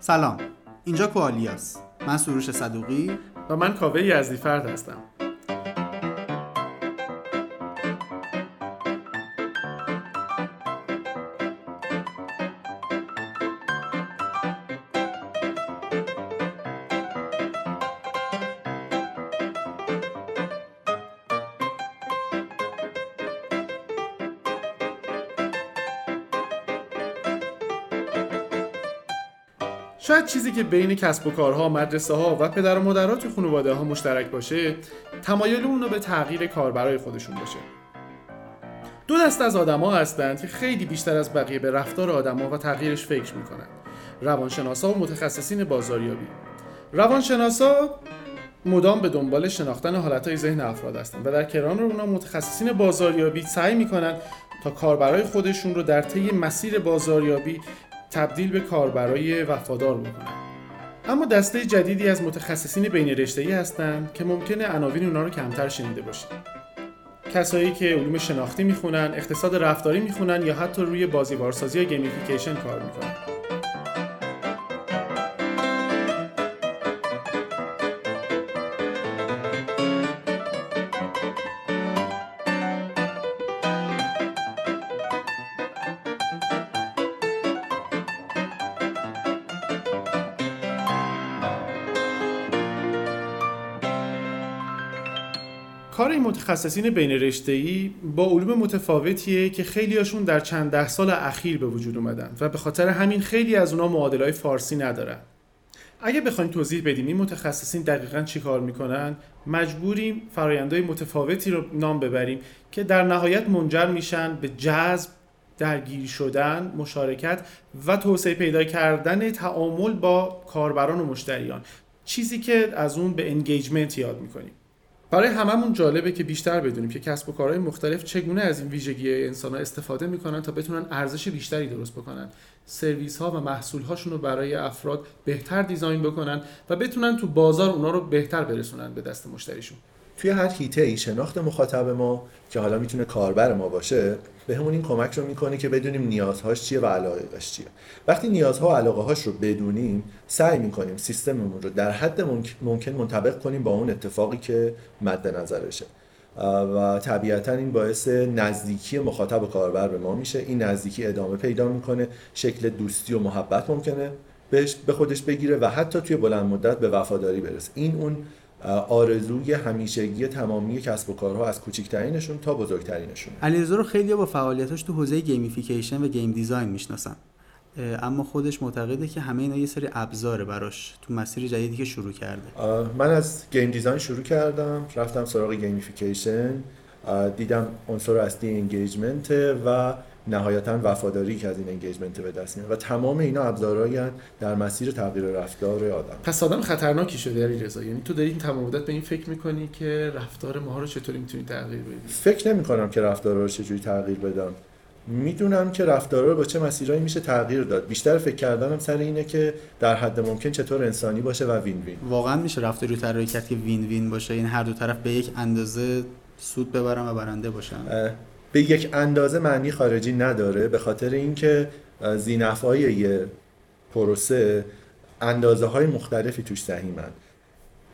سلام. اینجا کوالیاس. من سروش صدوقی. و من کاوه یزدی فرد هستم. چیزی که بین کسب و کارها، مدرسه ها و پدر و مادرها تو خانواده ها مشترک باشه تمایل اونو به تغییر کاربرای خودشون باشه. دو دست از آدما هستند که خیلی بیشتر از بقیه به رفتار آدما و تغییرش فکر می‌کنن. روانشناسا و متخصصین بازاریابی. روانشناسا مدام به دنبال شناختن حالتهای ذهن افراد هستند و در کنار اونا متخصصین بازاریابی سعی می‌کنن تا کاربرای خودشون رو در طی مسیر بازاریابی تبدیل به کاربرای وفادار بکنن اما دسته جدیدی از متخصصین بین رشته‌ای هستند که ممکنه عناوین اونا رو کمتر شنیده باشید کسایی که علوم شناختی می‌خونن، اقتصاد رفتاری می‌خونن یا حتی روی بازیوارسازی یا گیمیفیکیشن کار می‌کنن. متخصصین بین رشته‌ای با علوم متفاوتیه که خیلیاشون در چند ده سال اخیر به وجود اومدن و به خاطر همین خیلی از اونا معادلای فارسی ندارن. اگه بخوایم توضیح بدیم این متخصصین دقیقا چی کار می‌کنن مجبوریم فرایندهای متفاوتی رو نام ببریم که در نهایت منجر میشن به جذب درگیر شدن، مشارکت و توسعه پیدا کردن تعامل با کاربران و مشتریان چیزی که از اون به انگیجمنت یاد می‌کنیم برای هممون جالبه که بیشتر بدونیم که کسب و کارهای مختلف چگونه از این ویژگی انسان ها استفاده می‌کنن تا بتونن ارزش بیشتری درست بکنن. سرویس ها و محصول هاشون رو برای افراد بهتر دیزاین بکنن و بتونن تو بازار اونا رو بهتر برسونن به دست مشتریشون. توی هر هیته ای شناخت مخاطب ما که حالا می‌تونه کاربر ما باشه به همون این کمک رو می‌کنه که بدونیم نیازهاش چیه و علاقهش چیه. وقتی نیازها و علاقه هاش رو بدونیم سعی می‌کنیم سیستممون رو در حد ممکن منطبق کنیم با اون اتفاقی که مد نظرشه. و طبیعتا این باعث نزدیکی مخاطب و کاربر به ما میشه. این نزدیکی ادامه پیدا می‌کنه شکل دوستی و محبت ممکنه به خودش بگیره و حتی توی بلند مدت به وفاداری برسه. این اون آرزوی همیشگی تمامی کسب و کارها از کوچکترینشون تا بزرگترینشون. علیرضا رو خیلی با فعالیتاش تو حوزه gamification و game design می‌شناسن. اما خودش معتقده که همه اینا یه سری ابزاره براش تو مسیر جدیدی که شروع کرده. من از game design شروع کردم رفتم سراغ gamification دیدم عنصر اصلی engagement و نهایتا وفاداری که از این engagement به دست میاد و تمام اینا ابزارهایی در مسیر تغییر رفتار آدم. پس آدم خطرناکی شده علی رضا. یعنی تو داری تمام مدت به این فکر می‌کنی که رفتار ما رو چطوری می‌تونی تغییر بدی؟ فکر نمی‌کنم که رفتار رو چجوری تغییر بدم. می‌دونم که رفتار رو با چه مسیرهایی میشه تغییر داد. بیشتر فکر کردنم سر اینه که در حد ممکن چطور انسانی باشه و وین وین واقعا میشه رفتاری رو طراحی کرد که وین وین باشه. این هر دو طرف به یک اندازه سود ببرن و برنده باشن. به یک اندازه معنی خارجی نداره به خاطر اینکه زینفای یه پروسه اندازه های مختلفی توش سهیمن.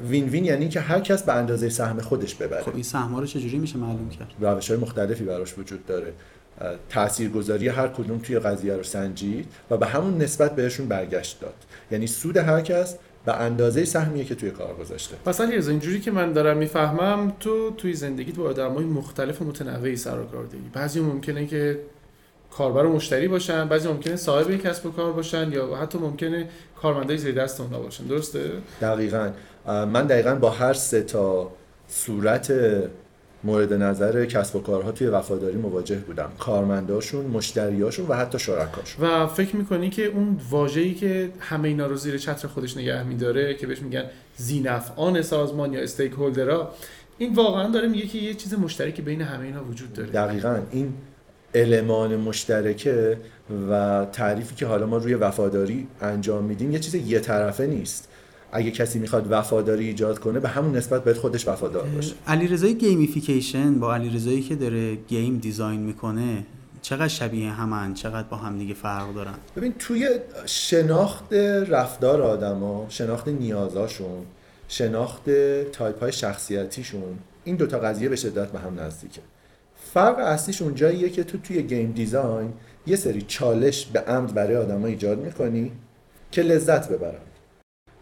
وین وین یعنی که هر کس به اندازه سهم خودش ببره. خب این سهم رو چجوری میشه معلوم کرد؟ روش های مختلفی براش وجود داره. تاثیرگذاری هر کدوم توی قضیه رو سنجید و به همون نسبت بهشون برگشت داد. یعنی سود هر کس به اندازه سهمیه که توی کار گذاشته. مثلا از اینجوری که من دارم می‌فهمم تو توی زندگیت با آدمای مختلف و متنوعی سر و کار داری. بعضی ممکنه که کاربر و مشتری باشن بعضی ممکنه صاحب کسب و کار باشن یا حتی ممکنه کارمندای زیر دست اونها باشن. درسته؟ دقیقا. من دقیقا با هر سه تا صورت مورد نظر کسب و کارها توی وفاداری مواجه بودم. کارمنداشون مشتریاشون و حتی شرکاشون. و فکر می‌کنی که اون واژه‌ای که همه اینا رو زیر چتر خودش نگه میداره که بهش میگن زینفعان سازمان یا استیک هولدرها این واقعا داره میگه که یه چیز مشترکی بین همه اینا وجود داره. دقیقا. این المان مشترکه و تعریفی که حالا ما روی وفاداری انجام میدیم یه چیز یه طرفه نیست. اگه کسی می‌خواد وفاداری ایجاد کنه به همون نسبت باید خودش وفادار باشه. علیرضای gamification با علیرضایی که داره game design می‌کنه چقدر شبیه همن؟ چقدر با هم دیگه فرق دارن؟ ببین توی شناخت رفتار آدما شناخت نیازاشون شناخت تایپ های شخصیتیشون این دوتا قضیه به شدت به هم نزدیکه. فرق اصلیش اونجاییه که تو توی game design یه سری چالش به عمد برای آدما ایجاد می‌کنی که لذت ببرن.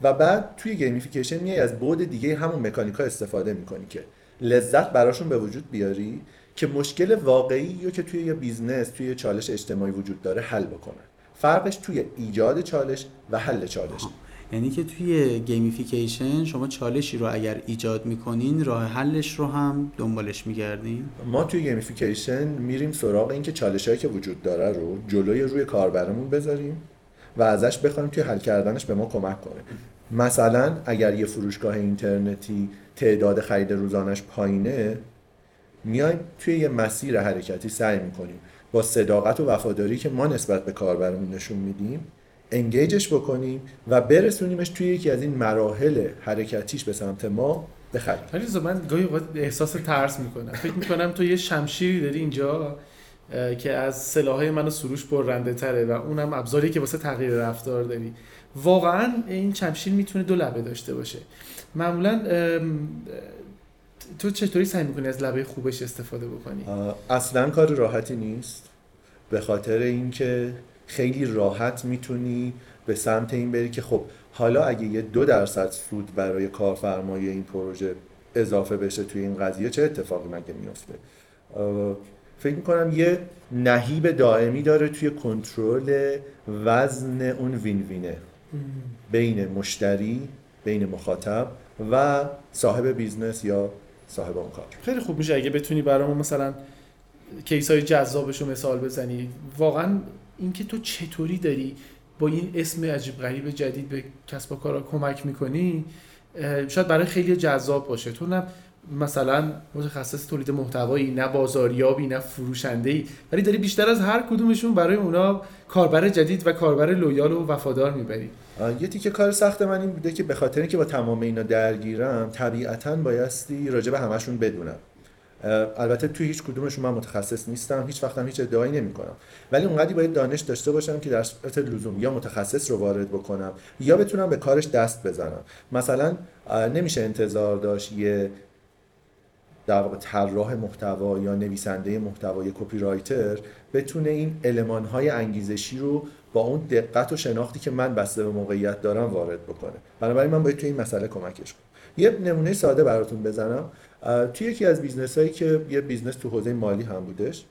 و بعد توی gamification میای از بود دیگه همون مکانیکا استفاده می‌کنی که لذت براشون به وجود بیاری که مشکل واقعی رو که توی یه business توی چالش اجتماعی وجود داره حل بکنن. فرقش توی ایجاد چالش و حل چالش. یعنی که توی گیمیفیکیشن شما چالشی رو اگر ایجاد می‌کنین راه حلش رو هم دنبالش میگردین؟ ما توی gamification میریم سراغ اینکه چالش هایی که وجود داره رو جلوی روی کاربرمون بذاریم. و ازش بخوایم توی حل کردنش به ما کمک کنه. مثلا اگر یه فروشگاه اینترنتی تعداد خرید روزانش پایینه میایم توی یه مسیر حرکتی سعی می‌کنیم. با صداقت و وفاداری که ما نسبت به کاربرمون نشون میدیم engage ش بکنیم و برسونیمش توی یکی از این مراحل حرکتیش به سمت ما بخریم. ولی من گاهی احساس ترس می‌کنم. فکر می‌کنم تو یه شمشیری داری اینجا؟ که از سلاحهای منو سروش برنده تره و اونم ابزاری که واسه تغییر رفتار داری. واقعا این شمشیر می‌تونه دو لبه داشته باشه. معمولا تو چطوری سعی می‌کنی از لبه خوبش استفاده بکنی؟ اصلا کار راحتی نیست. به خاطر اینکه خیلی راحت می‌تونی به سمت این بری که خب حالا اگه یه دو درصد سود برای کارفرمای این پروژه اضافه بشه توی این قضیه چه اتفاقی مگه میفته فکر می‌کنم یه نهیب دائمی داره توی کنترل وزن اون win win ه. بین مشتری بین مخاطب و صاحب business یا صاحب اون کار. خیلی خوب میشه اگه بتونی برامون مثلا case های جذابش رو مثال بزنی. واقعا اینکه تو چطوری داری با این اسم عجیب غریب جدید به کسب و کارا کمک می‌کنی شاید برای خیلی جذاب باشه. تو نه مثلا متخصص تولید محتوایی نه بازاریابی نه فروشنده ای ولی داری بیشتر از هر کدومشون برای اونا کاربر جدید و کاربر لویال و وفادار می‌بری. یه تیکه کار سخت من این بوده که به خاطر اینکه با تمام اینا درگیرم طبیعتا بایستی راجع به همشون بدونم. البته توی هیچ کدومشون من متخصص نیستم هیچ وقتم هیچ ادعایی نمی کنم ولی اونقدی باید دانش داشته باشم که در صورت لزوم یا متخصص رو وارد بکنم یا بتونم به کارش دست بزنم. مثلا نمیشه انتظار داشت یه در واقع طراح محتوا یا نویسنده محتوا یا کپی رایتر بتونه این المان های انگیزشی رو با اون دقت و شناختی که من بسته به موقعیت دارم وارد بکنه. بنابراین من باید توی این مسئله کمکش کنم. یه نمونه ساده براتون بزنم. توی یکی از business هایی که یه business تو حوزه مالی هم بودش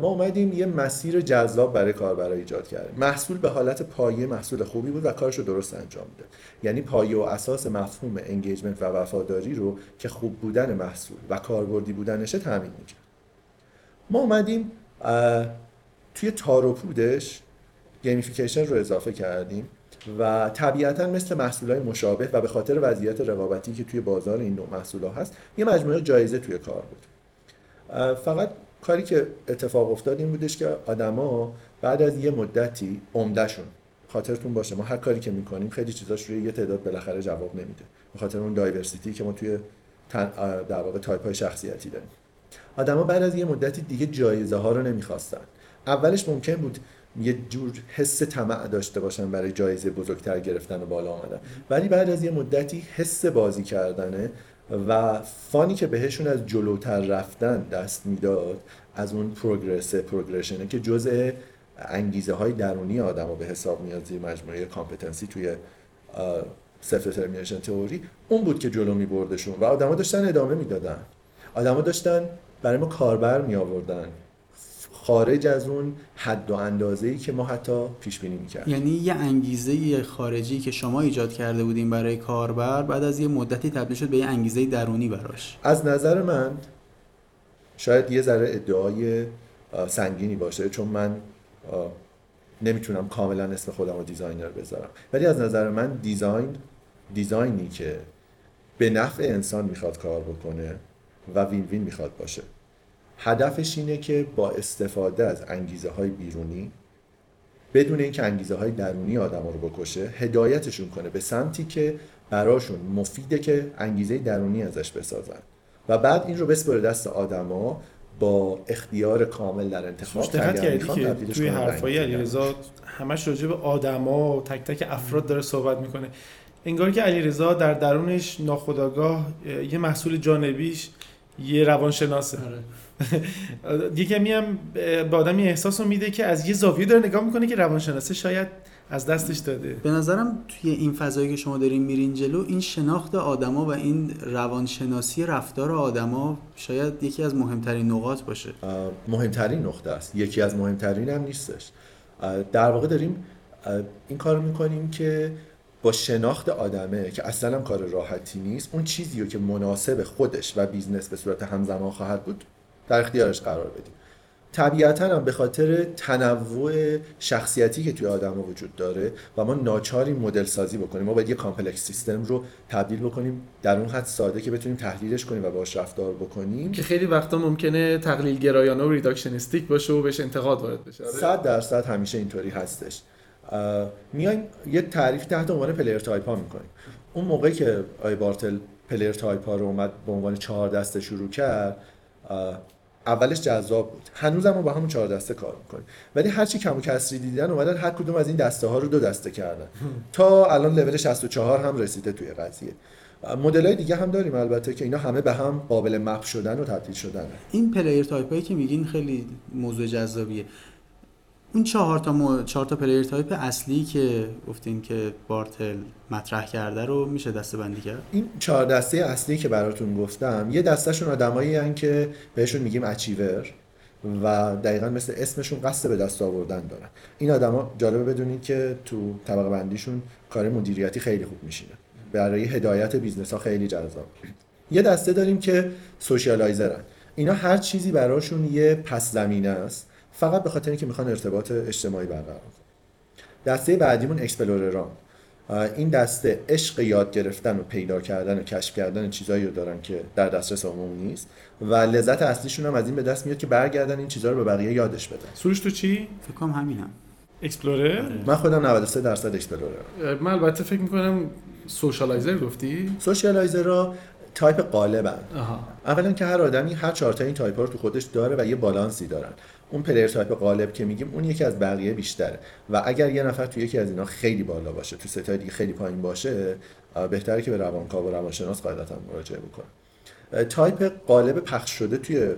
ما اومدیم یه مسیر جذاب برای کاربرا ایجاد کردیم. محصول به حالت پایه محصول خوبی بود و کارش رو درست انجام میده یعنی پایه و اساس مفهوم engagement و وفاداری رو که خوب بودن محصول و کاربردی بودنشه تامین می‌کرد. ما اومدیم توی تار و پودش gamification رو اضافه کردیم و طبیعتا مثل محصول های مشابه و به خاطر وضعیت رقابتی که توی بازار این نوع محصول ها هست یه مجموعه جایزه توی کار بود. فقط کاری که اتفاق افتاد این بودش که آدما بعد از یه مدتی عمدهشون خاطرتون باشه ما هر کاری که می‌کنیم خیلی چیزاش روی یه تعداد بالاخره جواب نمیده. به خاطر اون diversity که ما توی در واقع تایپ های شخصیتی داریم. آدما بعد از یه مدتی دیگه جایزه ها رو نمی‌خواستن. اولش ممکن بود یه جور حس طمع داشته باشن برای جایزه بزرگتر گرفتن و بالا آمدن. ولی بعد از یه مدتی حس بازی کردنه و fun ی که بهشون از جلوتر رفتن دست می‌داد از اون progress progression ه که جزء انگیزه های درونی آدم به حساب میاد زیر مجموعه competency توی self-determination theory اون بود که جلو می بردشون و آدما داشتن ادامه می‌دادن. آدما داشتن برای ما کاربر می آوردن خارج از اون حد و اندازه ای که ما حتی پیش بینی می‌کرد یعنی یه انگیزه خارجی که شما ایجاد کرده بودین برای کاربر بعد از یه مدتی تبدیل شد به یه انگیزه درونی براش. از نظر من شاید یه ذره ادعای سنگینی باشه چون من نمی‌تونم کاملا اسم خودم رو designer بذارم. ولی از نظر من design دیزاینی که به نفع انسان می‌خواد کار بکنه و وین وین می‌خواد باشه. هدفش اینه که با استفاده از انگیزه های بیرونی بدون اینکه انگیزه های درونی آدم رو بکشه هدایتشون کنه به سمتی که براشون مفیده که انگیزه درونی ازش بسازن. و بعد این رو بسپره دست آدما با اختیار کامل در انتخاب دقت کردی که توی حرفای علیرضا همش راجع به آدما و تک تک افراد داره صحبت می‌کنه. انگار که علیرضا در درونش ناخودآگاه یه محصول جانبیش یه روانشناسه. آره. یه کمی هم به آدمی احساس رو میده که از یه زاویه داره نگاه می‌کنه که روانشناسه شاید از دستش داده. به نظرم توی این فضایی که شما دارین میرین جلو این شناخت آدما و این روانشناسی رفتار آدما شاید یکی از مهمترین نقاط باشه. مهمترین نقطه است. یکی از مهمترین هم نیستش. در واقع داریم این کار می‌کنیم که با شناخت آدمه که اصلا هم کار راحتی نیست. اون چیزی رو که مناسب خودش و business به صورت همزمان خواهد بود در اختیارش قرار بدیم. طبیعتا هم به خاطر تنوع شخصیتی که توی آدم وجود داره و ما ناچاری مدل سازی بکنیم ما باید یه complex system رو تبدیل بکنیم در اون حد ساده که بتونیم تحلیلش کنیم و باش رفتار بکنیم. که خیلی وقتا ممکنه تقلیل گرایانه و reductionistic باشه و بهش انتقاد وارد بشه. 100 درصد همیشه اینطوری هستش. میایم یه تعریف تحت عنوان player type ها می‌کنیم. اون موقعی که آقای بارتل player type ها رو اومد به عنوان چهار دسته شروع کرد اولش جذاب بود. هنوز هم با همون چهار دسته کار می‌کنیم. ولی هرچی کم و کسری دیدن اومدن هر کدوم از این دسته ها رو دو دسته کردن. تا الان لول 64 هم رسیده توی قضیه. مدل های دیگه هم داریم البته که اینا همه به هم قابل map شدن و تبدیل شدن. این player type هایی که میگین خیلی موضوع جذابیه. اون چهار تا مو... چهار تا player type اصلی که گفتین که بارتل مطرح کرده رو میشه دسته بندی کرد؟ این چهار دسته اصلی که براتون گفتم یه دستهشون آدمایی هستن که بهشون میگیم achiever و دقیقا مثل اسمشون قصد به دست آوردن دارن. این آدما جالبه بدونید که تو طبقه بندیشون کار مدیریتی خیلی خوب میشینه. برای هدایت business ها خیلی جذاب. یه دسته داریم که socializer ن. اینا هر چیزی براشون یه پس زمینه است. فقط به خاطر اینکه می‌خوان ارتباط اجتماعی برقرار کنن. دسته بعدیمون explorer ان. این دسته عشق یاد گرفتن و پیدا کردن و کشف کردن چیزایی رو دارن که در دسترس عموم نیست و لذت اصلیشون هم از این به دست میاد که برگردن این چیزها رو به بقیه یادش بدن. سروش تو چی؟ فکر کنم همینم. explorer؟ من خودم 93 درصد explorer م البته فکر می‌کنم socializer گفتی؟ socializer ها type غالبن اولا که هر آدمی هر چهار تا این تایپ رو تو خودش داره و یه بالانسی دارن. اون player type غالب که میگیم اون یکی از بقیه بیشتره. و اگر یه نفر تو یکی از اینا خیلی بالا باشه تو ستای دیگه خیلی پایین باشه بهتره که به روانکاو و روانشناس قاعدتا مراجعه بکنه. تایپ قالب پخش شده توی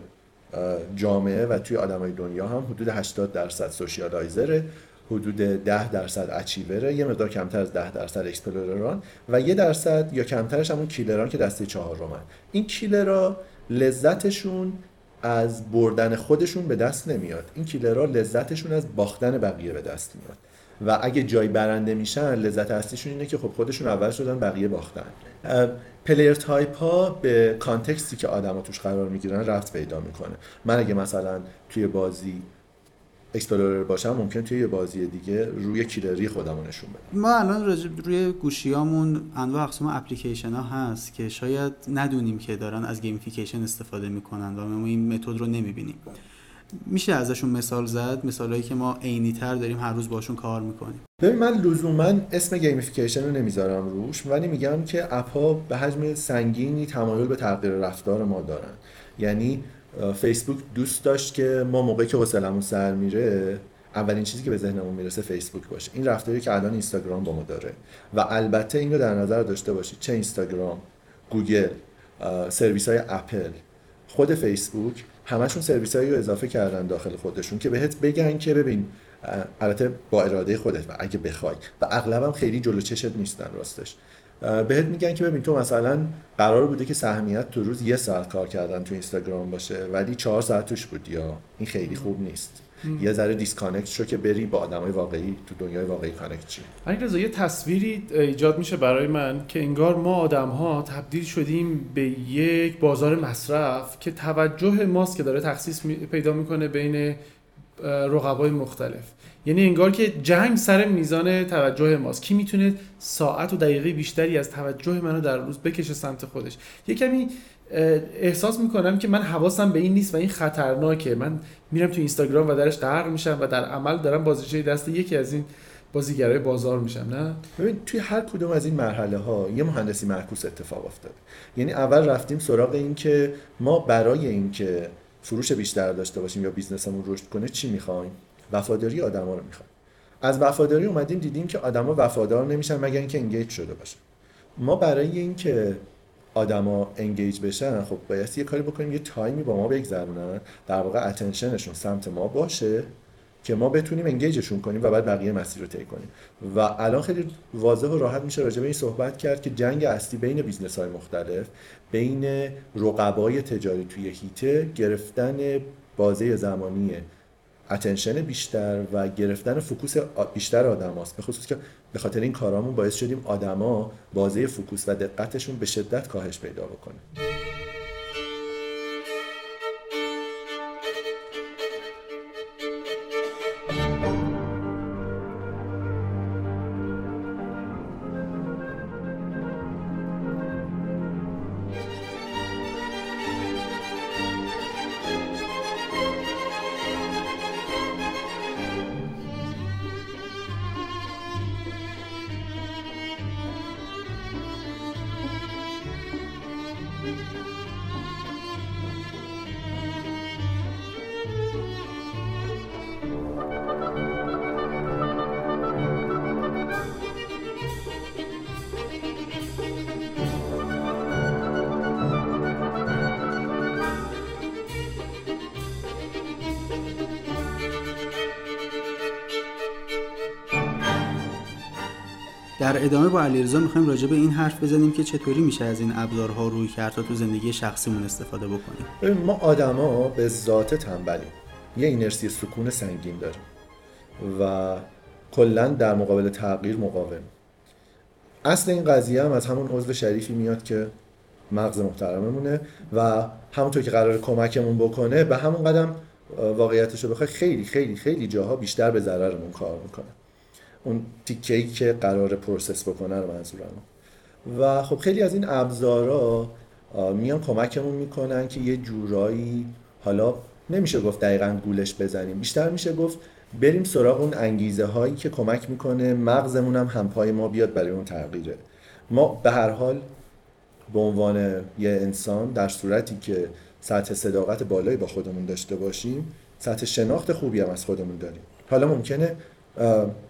جامعه و توی آدمای دنیا هم حدود 80 درصد سوشیالایزره. حدود 10 درصد اچیوره یه مقدار کمتر از 10 درصد اکسپلورران و یه درصد یا کمترش همون کیلران که دسته چهارمن. این کیلرها لذتشون از بردن خودشون به دست نمیاد. این کیلرها لذتشون از باختن بقیه به دست میاد. و اگه جای برنده میشن لذت اصلیشون اینه که خب خودشون اول شدن بقیه باختن. player type ها به context ی که آدما توش قرار می‌گیرن ربط پیدا می‌کنه. من اگه مثلا توی بازی explorer باشم ممکنه توی یه بازی دیگه روی killer ی خودمو نشون بدم. ما الان روی گوشیامون انواع اقسام اپلیکیشن ها هست که شاید ندونیم که دارن از gamification استفاده می‌کنن و ما این method رو نمی‌بینیم. میشه ازشون مثال زد؟ مثالهایی که ما عینی تر داریم هر روز باشون کار می‌کنیم. ببین من لزوما اسم gamification رو نمی‌ذارم روش ولی میگم که app ها به حجم سنگینی تمایل به تغییر رفتار ما دارن. یعنی فیسبوک دوست داشت که ما موقعی که حوصلمون سر میره اولین چیزی که به ذهنمون می‌رسه فیسبوک باشه. این رفتاری که الان اینستاگرام با ما داره. و البته این رو در نظر داشته باشید. چه اینستاگرام گوگل سرویس های اپل. خود فیسبوک همشون سرویس هایی رو اضافه کردن داخل خودشون که بهت بگن که ببین البته با اراده خودت و اگه بخوای. و اغلبم خیلی جلو چشت نیستن راستش. بهت میگن که ببین تو مثلا قرار بوده که سهمیت تو روز یه ساعت کار کردن تو اینستاگرام باشه ولی چهار ساعت توش بودیا؟ این خیلی خوب نیست. یه ذره disconnect شو که بری با آدمای واقعی تو دنیای واقعی connect شی رضا یه تصویری ایجاد میشه برای من که انگار ما آدم ها تبدیل شدیم به یک بازار مصرف که توجه ماست که داره تخصیص پیدا می‌کنه بین رقبای مختلف. یعنی انگار که جنگ سر میزان توجه ماست. کی می‌تونه ساعت و دقیقه بیشتری از توجه منو در روز بکشه سمت خودش؟ یه کمی احساس می‌کنم که من حواسم به این نیست و این خطرناکه. من میرم تو اینستاگرام و درش غرق میشم و در عمل دارم بازیچه دست یکی از این بازیگرای بازار میشم نه؟ ببین توی هر کدوم از این مرحله ها یه مهندسی معکوس اتفاق افتاده. یعنی اول رفتیم سراغ این که ما برای اینکه فروش بیشتر داشته باشیم یا business مون رشد کنه چی می‌خوایم؟ وفاداری آدما رو می‌خوایم. از وفاداری اومدیم دیدیم که آدما وفادار نمیشن مگر اینکه engage شده باشن. ما برای اینکه آدما engage بشن خب باید یه کاری بکنیم یه time ی با ما بگذرونن در واقع attention شون سمت ما باشه. که ما بتونیم engage شون کنیم و بعد بقیه مسیر رو طی کنیم. و الان خیلی واضح و راحت میشه راجع به این صحبت کرد که جنگ اصلی بین business های مختلف بین رقبای تجاری توی حیطه گرفتن بازه زمانی attention بیشتر و گرفتن focus بیشتر آدم هاست به خصوص که به خاطر این کارامون باعث شدیم آدما بازه focus و دقتشون به شدت کاهش پیدا بکنه. در ادامه با علیرضا می‌خوایم راجع به این حرف بزنیم که چطوری میشه از این ابزارها روی کرد تا تو زندگی شخصیمون استفاده بکنیم. ما آدما به ذات تنبلیم. یه اینرسی سکون سنگین داریم و کلا در مقابل تغییر مقاوم. اصل این قضیه هم از همون عضو شریفی میاد که مغز محترممونه و همونطور که قرار کمکمون بکنه به همون قدم واقعیتش رو بخوای خیلی خیلی خیلی جاها بیشتر به ضررمون کار می‌کنه. اون تیکه که قرار پروسس بکنه رو منظورم. و خب خیلی از این ابزارا میان کمکمون می‌کنن که یه جورایی حالا نمیشه گفت دقیقا گولش بزنیم بیشتر میشه گفت بریم سراغ اون انگیزه هایی که کمک می‌کنه مغزمون هم همپای ما بیاد برای اون تغییره. ما به هر حال به عنوان یه انسان در صورتی که سطح صداقت بالایی با خودمون داشته باشیم سطح شناخت خوبی هم از خودمون داریم. حالا ممکنه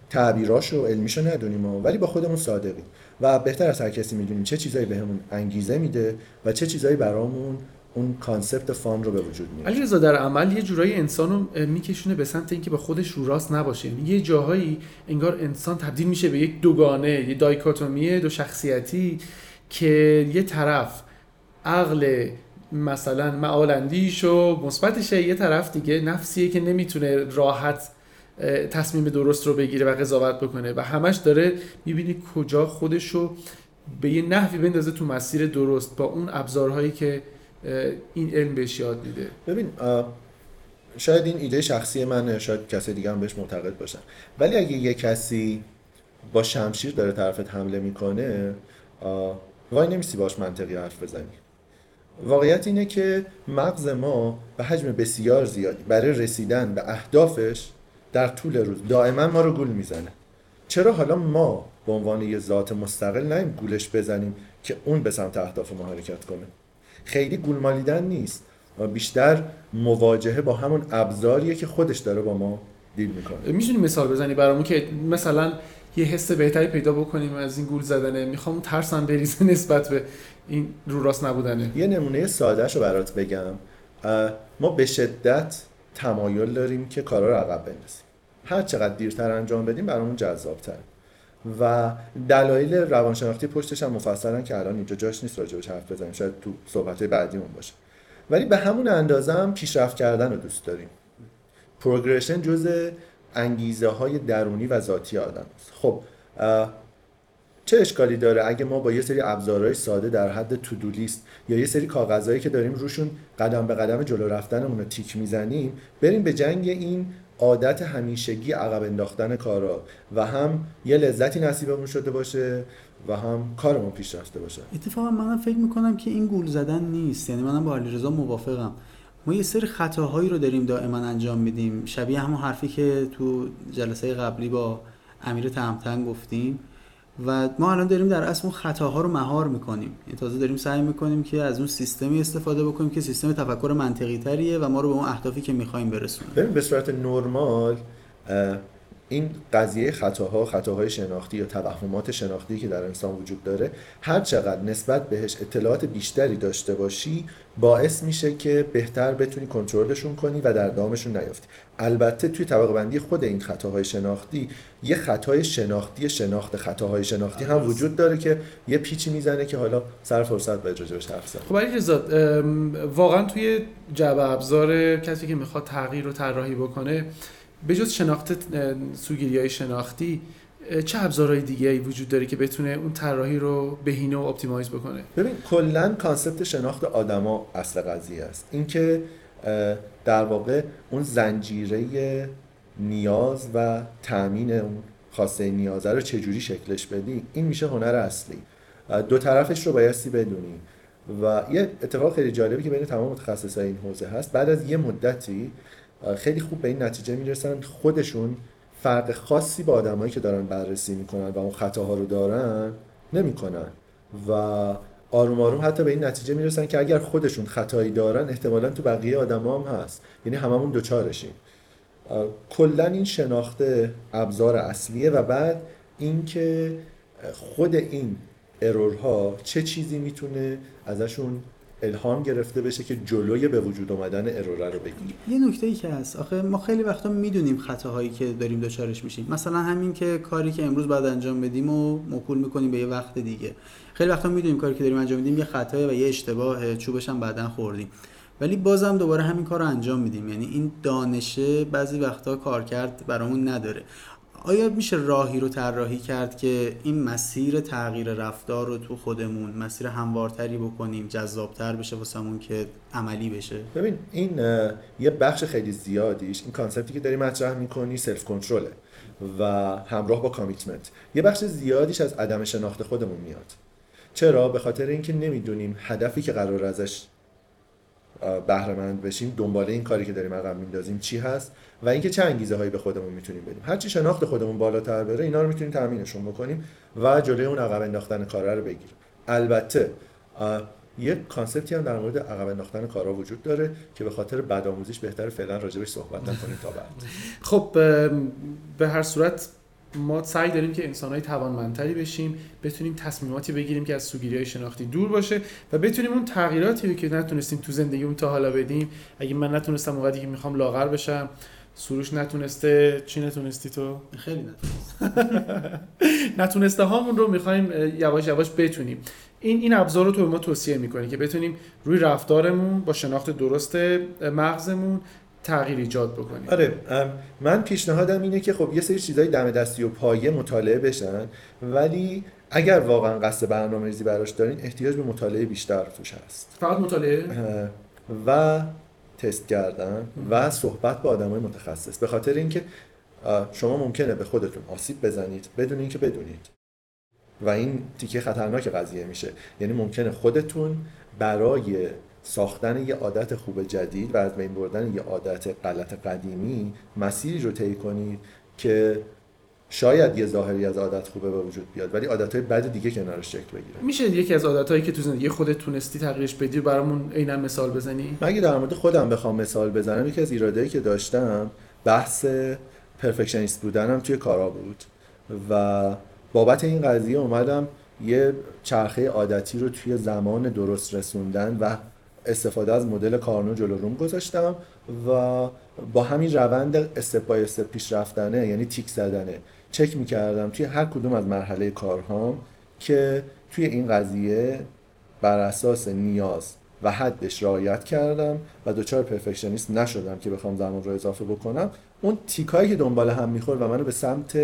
تعبیراش و علمیشو ندونیم ولی با خودمون صادقیم. و بهتر از هر کسی می‌دونیم چه چیزایی بهمون انگیزه میده و چه چیزایی برامون اون کانسپت فان رو به وجود میاره. علی رضا در عمل یه جورایی انسان رو میکشونه به سمت اینکه به خودش رو راست نباشه. یه جاهایی انگار انسان تبدیل میشه به یک دوگانه یه دایکاتومی دو شخصیتی که یه طرف عقل مثلا معالندیش و مثبتشه یه طرف دیگه نفسیه که نمی‌تونه راحت تصمیم درست رو بگیره و قضاوت بکنه و همش داره می‌بینی کجا خودش رو به یه نحوی بندازه تو مسیر درست با اون ابزارهایی که این علم بهش یاد میده. ببین شاید این ایده شخصی منه شاید کسی دیگه هم بهش معتقد باشن. ولی اگه یه کسی با شمشیر داره طرفت حمله می‌کنه وای نمیسی باش منطقی حرف بزنی. واقعیت اینه که مغز ما به حجم بسیار زیادی برای رسیدن به اهدافش در طول روز. دائما ما رو گول می‌زنه. چرا حالا ما به عنوان یه ذات مستقل نیم گولش بزنیم که اون به سمت اهداف ما حرکت کنه؟ خیلی گول مالیدن نیست. و بیشتر مواجهه با همون ابزاریه که خودش داره با ما دیل می‌کنه. می‌تونی مثال بزنی برامون که مثلا یه حس بهتری پیدا بکنیم از این گول زدنه؟ می‌خوام ترسم بریزه نسبت به این رو راست نبودنه. یه نمونه سادهش رو برات بگم. ما به شدت تمایل داریم که کارا رو عقب بندازیم. هر چقدر دیرتر انجام بدیم برامون جذابتر و دلایل روانشناختی پشتش هم مفصلن که الان اینجا جاش نیست راجبش حرف بزنیم. شاید تو صحبت بعدیمون باشه. ولی به همون اندازه هم پیشرفت کردن رو دوست داریم. پروگرشن جز انگیزه های درونی و ذاتی آدم است. خب چه اشکالی داره اگه ما با یه سری ابزارهای ساده در حد تو لیست یا یه سری کاغذهایی که داریم روشون قدم به قدم جلو رفتنمون رو تیک می‌زنیم بریم به جنگ این عادت همیشگی عقب انداختن کارا و هم یه لذتی نصیبمون شده باشه و هم کارمون پیش رفته باشه. اتفاقا منم فکر می‌کنم که این گول زدن نیست. یعنی منم با علیرضا موافقم. ما یه سری خطاهایی رو داریم دائما انجام میدیم. شبیه همون حرفی که تو جلسه قبلی با امیر تهمتن گفتیم. و ما الان داریم در اصل اون خطاها رو مهار می‌کنیم. یعنی تازه داریم سعی می‌کنیم که از اون سیستمی استفاده بکنیم که سیستم تفکر منطقی تریه و ما رو به اون اهدافی که می‌خوایم ببین به صورت نرمال این قضیه خطاها خطاهای شناختی یا توهمات شناختی که در انسان وجود داره هر چقدر نسبت بهش اطلاعات بیشتری داشته باشی باعث میشه که بهتر بتونی کنترلشون کنی و در دامشون نیافتی. البته توی طبقه بندی خود این خطاهای شناختی یه خطای شناختی شناخت خطاهای شناختی هم وجود داره که یه پیچی می‌زنه که حالا سر فرصت باید راجبش حرف زد خب علی واقعا توی جعبه ابزار کسی که می‌خواد تغییر رو طراحی بکنه به جز شناخت سوگیری های شناختی چه ابزارهای دیگه ای وجود داره که بتونه اون طراحی رو بهینه و optimize بکنه؟ ببین کلا concept شناخت آدما اصل قضیه است. اینکه در واقع اون زنجیره نیاز و تامین اون خواسته نیازه رو چجوری شکلش بدی این میشه هنر اصلی. دو طرفش رو بایستی بدونی. و یه اتفاق خیلی جالبی که بین تمام متخصصای این حوزه هست بعد از یه مدتی خیلی خوب به این نتیجه می‌رسن. خودشون فرق خاصی با آدمایی که دارن بررسی می‌کنن و اون خطاها رو دارن نمی‌کنن. و آروم آروم حتی به این نتیجه می‌رسن که اگر خودشون خطایی دارن احتمالا تو بقیه آدما هم هست. یعنی هممون دوچارشیم. کلا این شناخته ابزار اصلیه و بعد اینکه خود این ارورها چه چیزی می‌تونه ازشون الهام گرفته بشه که جلوی به وجود آمدن اروره رو بگیریم یه نکته ای که هست. آخه ما خیلی وقتا می‌دونیم خطاهایی که داریم دچارش میشیم. مثلا همین که کاری که امروز بعد انجام بدیم و موکول می‌کنیم به یه وقت دیگه. خیلی وقتا می‌دونیم کاری که داریم انجام میدیم یه خطایی و یه اشتباه چوبش هم بعدا خوردیم. ولی بازم دوباره همین کار رو انجام میدیم. یعنی این دانشه بعضی وقتا کار کرد برامون نداره. آیا میشه راهی رو طراحی کرد که این مسیر تغییر رفتار رو تو خودمون مسیر هموارتری بکنیم جذابتر بشه واسمون که عملی بشه؟ ببین این یه بخش خیلی زیادیش این concept ی که داری مطرح می‌کنی self control ه و همراه با commitment یه بخش زیادیش از عدم شناخت خودمون میاد. چرا؟ به خاطر اینکه نمی‌دونیم هدفی که قرار ازش بهره مند بشیم دنباله این کاری که داریم عقب میندازیم چی هست و اینکه چه انگیزه هایی به خودمون می‌تونیم بدیم. هر چی شناخت خودمون بالاتر بره اینا رو می‌تونیم تامینشون بکنیم و جلوی اون عقب انداختن کارا رو بگیریم. البته یک کانسپتی هم در مورد عقب انداختن کارا وجود داره که به خاطر بدآموزیش بهتر فعلا راجبش صحبت نکنیم تا بعد. خب به هر صورت ما سعی داریم که انسانهای توانمندتری بشیم بتونیم تصمیماتی بگیریم که از سوگیری های شناختی دور باشه و بتونیم اون تغییراتی که نتونستیم تو زندگیمون تا حالا بدیم. اگه من نتونستم موقعی که می‌خوام لاغر بشم سروش نتونسته چی نتونستی تو؟ خیلی نتونسته نتونسته هامون رو می‌خوایم یواش یواش بتونیم. این این ابزار رو تو به ما توصیه می‌کنی که بتونیم روی رفتارمون با شناخت درست مغزمون تغییر ایجاد بکنیم. آره من پیشنهادم اینه که خب یه سری چیزای دم دستی و پایه مطالعه بشن ولی اگر واقعا قصد برنامه‌ریزی براش دارین احتیاج به مطالعه بیشتر توش هست. فقط مطالعه؟ و تست کردن و صحبت با آدمای متخصص. به خاطر اینکه شما ممکنه به خودتون آسیب بزنید بدون اینکه بدونید. و این تیکه خطرناک قضیه میشه. یعنی ممکنه خودتون برای ساختن یه عادت خوب جدید و از بین بردن یه عادت غلط قدیمی مسیری رو طی کنید که شاید یه ظاهری از عادت خوبه به وجود بیاد ولی عادتهای بد دیگه کنارش شکل بگیره میشه یکی از عادتهایی که تو زندگی خودت تونستی تغییرش بدی برامون عینا مثال بزنی؟ مگه در مورد خودم بخوام مثال بزنم یکی از ایرادایی که داشتم بحث پرفکشنیست بودنم توی کارا بود و بابت این قضیه اومدم یه چرخه عادتی رو توی زمان درست رسوندن و استفاده از مدل کارنو جلو روم گذاشتم و با همین روند استپ بای استپ پیش رفتنه یعنی تیک زدنه. چک می‌کردم توی هر کدوم از مرحله کارهام که توی این قضیه بر اساس نیاز و حدش رعایت کردم و دوچار پرفکشنیست نشدم که بخوام زمان رو اضافه بکنم. اون تیکایی که دنبال هم می‌خورد و منو به سمت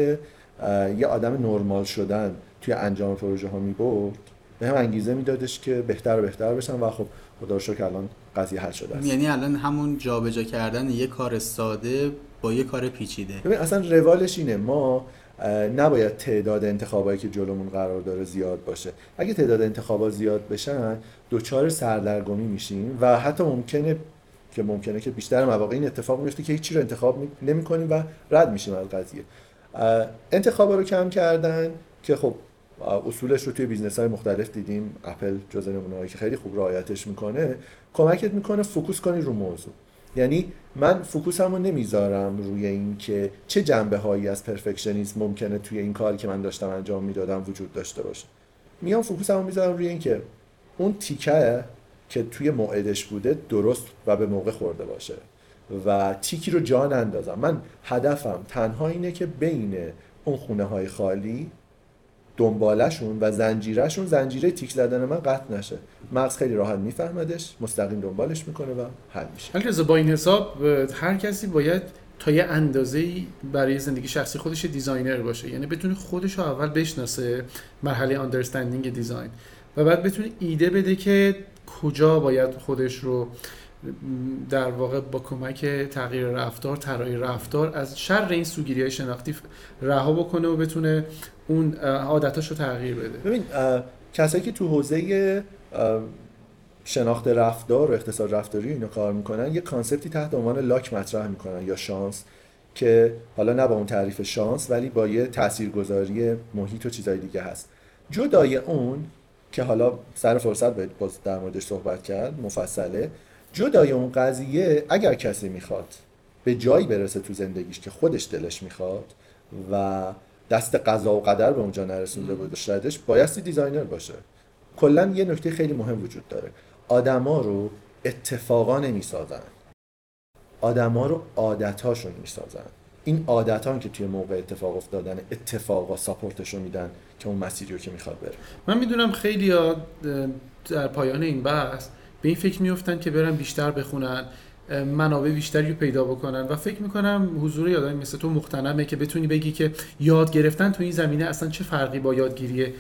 یه آدم نرمال شدن توی انجام پروژه ها می‌برد به هم انگیزه میدادش که بهتر و بهتر بشم و خب خدا که الان قضیه حل شده است. یعنی الان همون جابجا کردن یه کار ساده با یه کار پیچیده. ببین اصلا روالش اینه ما نباید تعداد انتخابایی که جلومون قرار داره زیاد باشه. اگه تعداد انتخابات زیاد بشن دوچار سردرگمی میشیم و حتی ممکنه که ممکنه که بیشتر مواقع این اتفاق میفته که هیچی رو انتخاب نمی کنیم و رد میشیم از قضیه. انتخابا رو کم کردن که خب اصولش رو توی business های مختلف دیدیم. اپل جزء نمونه‌هایی که خیلی خوب رعایتش می‌کنه. کمکت می‌کنه focus کنی رو موضوع. یعنی من focus مو نمی‌ذارم روی این که چه جنبه هایی از perfectionism ممکنه توی این کاری که من داشتم انجام می‌دادم وجود داشته باشه. میام focus مو می‌ذارم روی این که اون تیکه که توی موعدش بوده درست و به موقع خورده باشه و تیکی رو جا نندازم. من هدفم تنها اینه که بین اون خونه های خالی دنبالشون و زنجیرهشون زنجیره تیک زدن من قطع نشه. مغز خیلی راحت میفهمدش مستقیم دنبالش می‌کنه و حل میشه. حالا با این حساب هر کسی باید تا یه اندازه برای زندگی شخصی خودش designer باشه. یعنی بتونه خودش رو اول بشناسه مرحله understanding design و بعد بتونه ایده بده که کجا باید خودش رو در واقع با کمک تغییر رفتار طراحی رفتار از شر این سوگیری های شناختی رها بکنه و بتونه اون عادتاش رو تغییر بده. ببین کسایی که تو حوزه شناخت رفتار و اقتصاد رفتاری اینا کار می‌کنن یه concept ی تحت عنوان luck مطرح می‌کنن یا شانس که حالا نه با اون تعریف شانس ولی با یه تاثیرگذاری محیط و چیزای دیگه هست. جدای اون که حالا سر فرصت باید باز در موردش صحبت کرد مفصله جدای اون قضیه اگر کسی می‌خواد به جایی برسه تو زندگیش که خودش دلش می‌خواد و دست قضا و قدر به اونجا نرسونده بودش بایستی designer باشه. کلا یه نکته خیلی مهم وجود داره. آدما رو اتفاقا نمی‌سازن. آدما رو عادتاشون می‌سازن. این عادتان که توی موقع اتفاق افتادن اتفاقا support شو میدن که اون مسیری رو که می‌خواد بره. من می‌دونم خیلی در پایان این بحث به این فکر میفتن که برن بیشتر بخونن. منابع بیشتری رو پیدا بکنن. و فکر می‌کنم حضور یادای مثل تو مختنمه که بتونی بگی که یاد گرفتن تو این زمینه اصلا چه فرقی با یادگیری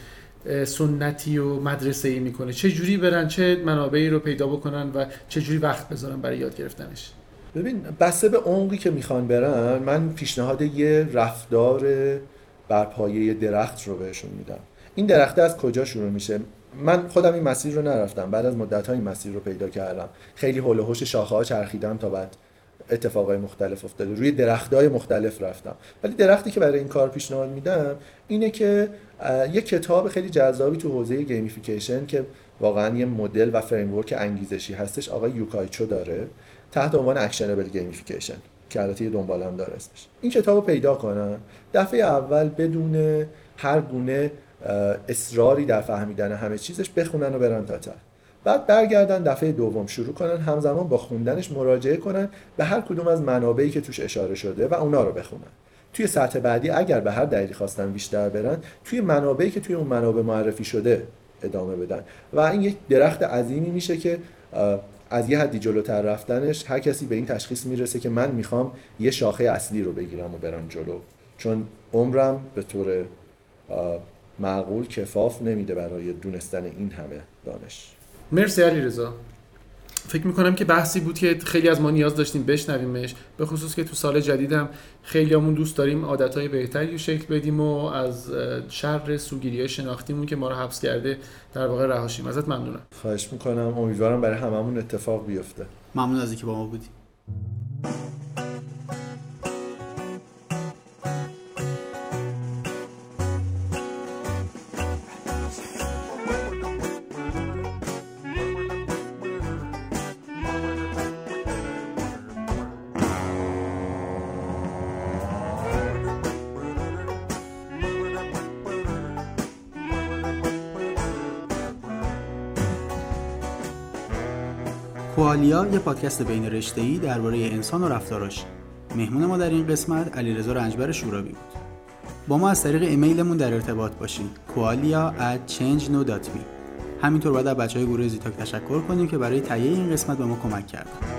سنتی و مدرسه ای می‌کنه؟ چه جوری برن چه منابعی رو پیدا بکنن و چه جوری وقت بذارن برای یاد گرفتنش؟ ببین بسته به عمقی که می‌خوان برن من پیشنهاد یه رفتار بر پایه درخت رو بهشون میدم. این درخته از کجا شروع میشه؟ من خودم این مسیر رو نرفتم. بعد از مدت این مسیر رو پیدا کردم. خیلی حول و حوش شاخه ها چرخیدم تا بعد اتفاقای مختلف افتاده. روی درختای مختلف رفتم. ولی درختی که برای این کار پیشنهاد میدم اینه که یه کتاب خیلی جذابی تو حوزه gamification که واقعا یه مدل و framework انگیزشی هستش آقای یوکایچو داره تحت عنوان Actionable Gamification که البته دنبالم داره اسمش. این کتاب رو پیدا کنن دفعه اول بدون هر گونه اصراری در فهمیدن همه چیزش بخونن و برن تا بعد برگردن دفعه دوم شروع کنن همزمان با خوندنش مراجعه کنن به هر کدوم از منابعی که توش اشاره شده و اونا رو بخونن. توی سطح بعدی اگر به هر دلیلی خواستن بیشتر برن توی منابعی که توی اون منابع معرفی شده ادامه بدن. و این یک درخت عظیمی میشه که از یه حدی جلوتر رفتنش هر کسی به این تشخیص می‌رسه که من می‌خوام یه شاخه اصلی رو بگیرم و برم جلو. چون عمرم به طور معقول کفاف نمیده برای دونستن این همه دانش. مرسی علی رضا فکر می‌کنم که بحثی بود که خیلی از ما نیاز داشتیم بشنویمش. به خصوص که تو سال جدیدم خیلی همون دوست داریم عادتهای بهتری رو شکل بدیم و از شر سوگیری های شناختیمون که ما رو حبس کرده در واقع رهاشیم ازت ممنونم. خواهش می‌کنم. امیدوارم برای هممون اتفاق بیفته. ممنون از اینکه با ما بودی. یه پادکست بین رشته‌ای درباره انسان و رفتاراش. مهمون ما در این قسمت علیرضا رنجبر شورابی بود. با ما از طریق ایمیلمون در ارتباط باشید. koalia at change همینطور باید از بچه های گروه زیتاک تشکر کنیم که برای تهیه این قسمت به ما کمک کردن.